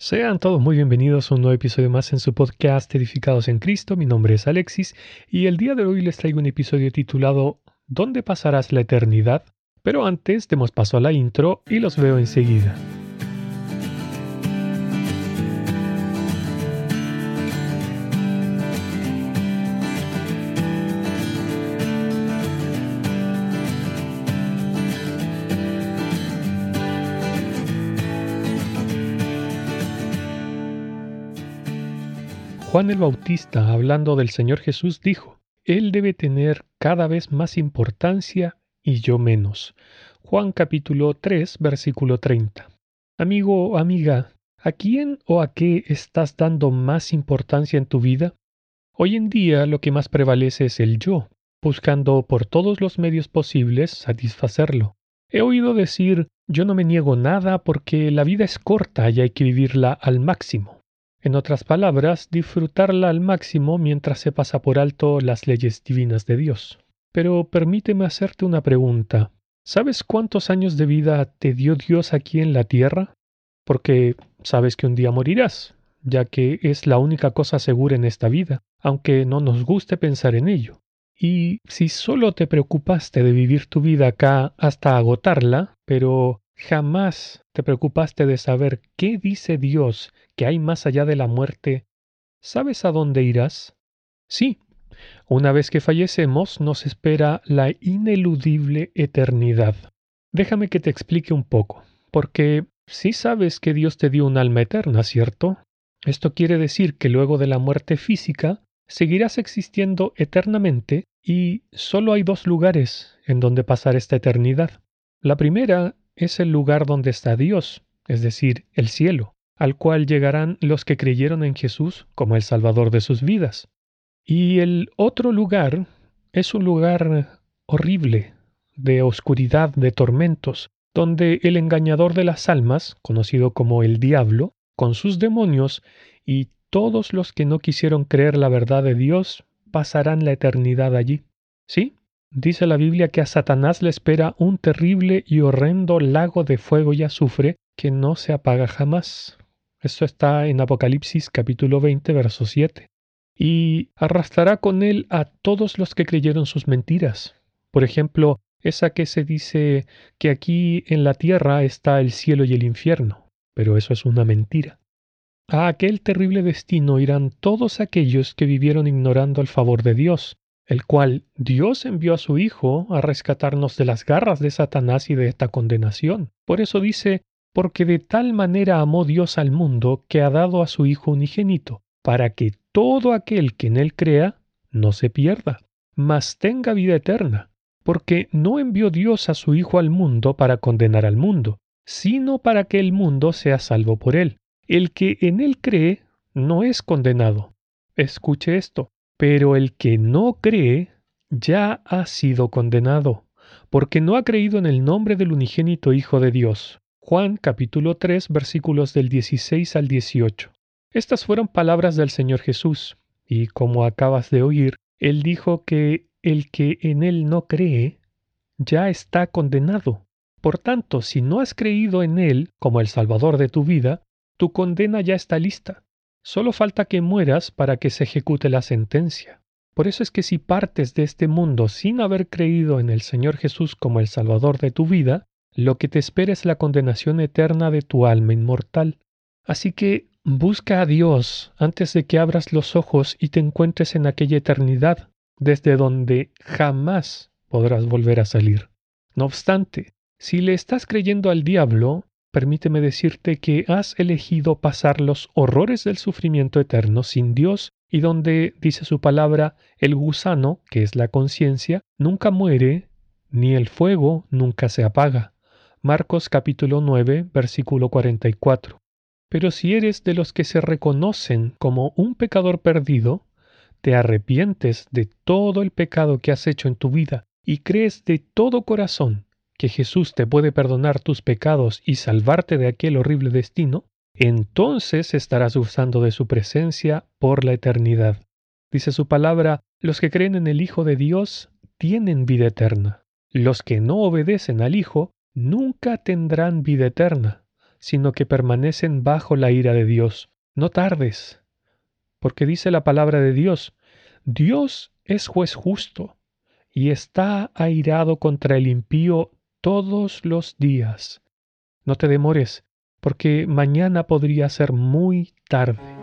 Sean todos muy bienvenidos a un nuevo episodio más en su podcast Edificados en Cristo. Mi nombre es Alexis y el día de hoy les traigo un episodio titulado ¿Dónde pasarás la eternidad? Pero antes demos paso a la intro y los veo enseguida. Juan el Bautista, hablando del Señor Jesús, dijo, Él debe tener cada vez más importancia y yo menos. Juan capítulo 3, versículo 30. Amigo o amiga, ¿a quién o a qué estás dando más importancia en tu vida? Hoy en día lo que más prevalece es el yo, buscando por todos los medios posibles satisfacerlo. He oído decir, yo no me niego nada porque la vida es corta y hay que vivirla al máximo. En otras palabras, disfrutarla al máximo mientras se pasa por alto las leyes divinas de Dios. Pero permíteme hacerte una pregunta. ¿Sabes cuántos años de vida te dio Dios aquí en la tierra? Porque sabes que un día morirás, ya que es la única cosa segura en esta vida, aunque no nos guste pensar en ello. Y si solo te preocupaste de vivir tu vida acá hasta agotarla, pero jamás te preocupaste de saber qué dice Dios que hay más allá de la muerte, ¿sabes a dónde irás? Sí, una vez que fallecemos nos espera la ineludible eternidad. Déjame que te explique un poco, porque sí sabes que Dios te dio un alma eterna, ¿cierto? Esto quiere decir que luego de la muerte física seguirás existiendo eternamente y solo hay dos lugares en donde pasar esta eternidad. La primera es el lugar donde está Dios, es decir, el cielo al cual llegarán los que creyeron en Jesús como el Salvador de sus vidas. Y el otro lugar es un lugar horrible, de oscuridad, de tormentos, donde el engañador de las almas, conocido como el diablo, con sus demonios y todos los que no quisieron creer la verdad de Dios, pasarán la eternidad allí. Sí, dice la Biblia que a Satanás le espera un terrible y horrendo lago de fuego y azufre que no se apaga jamás. Esto está en Apocalipsis capítulo 20, verso 7. Y arrastrará con él a todos los que creyeron sus mentiras. Por ejemplo, esa que se dice que aquí en la tierra está el cielo y el infierno. Pero eso es una mentira. A aquel terrible destino irán todos aquellos que vivieron ignorando el favor de Dios, el cual Dios envió a su Hijo a rescatarnos de las garras de Satanás y de esta condenación. Por eso dice, porque de tal manera amó Dios al mundo que ha dado a su Hijo unigénito, para que todo aquel que en él crea no se pierda, mas tenga vida eterna, porque no envió Dios a su Hijo al mundo para condenar al mundo, sino para que el mundo sea salvo por él. El que en él cree no es condenado. Escuche esto, pero el que no cree ya ha sido condenado, porque no ha creído en el nombre del unigénito Hijo de Dios. Juan capítulo 3 versículos del 16 al 18. Estas fueron palabras del Señor Jesús, y como acabas de oír, Él dijo que el que en Él no cree ya está condenado. Por tanto, si no has creído en Él como el Salvador de tu vida, tu condena ya está lista. Solo falta que mueras para que se ejecute la sentencia. Por eso es que si partes de este mundo sin haber creído en el Señor Jesús como el Salvador de tu vida, lo que te espera es la condenación eterna de tu alma inmortal. Así que busca a Dios antes de que abras los ojos y te encuentres en aquella eternidad, desde donde jamás podrás volver a salir. No obstante, si le estás creyendo al diablo, permíteme decirte que has elegido pasar los horrores del sufrimiento eterno sin Dios y donde, dice su palabra, el gusano, que es la conciencia, nunca muere, ni el fuego nunca se apaga. Marcos capítulo 9, versículo 44. Pero si eres de los que se reconocen como un pecador perdido, te arrepientes de todo el pecado que has hecho en tu vida y crees de todo corazón que Jesús te puede perdonar tus pecados y salvarte de aquel horrible destino, entonces estarás usando de su presencia por la eternidad. Dice su palabra, los que creen en el Hijo de Dios tienen vida eterna. Los que no obedecen al Hijo nunca tendrán vida eterna, sino que permanecen bajo la ira de Dios. No tardes, porque dice la palabra de Dios, Dios es juez justo y está airado contra el impío todos los días. No te demores, porque mañana podría ser muy tarde.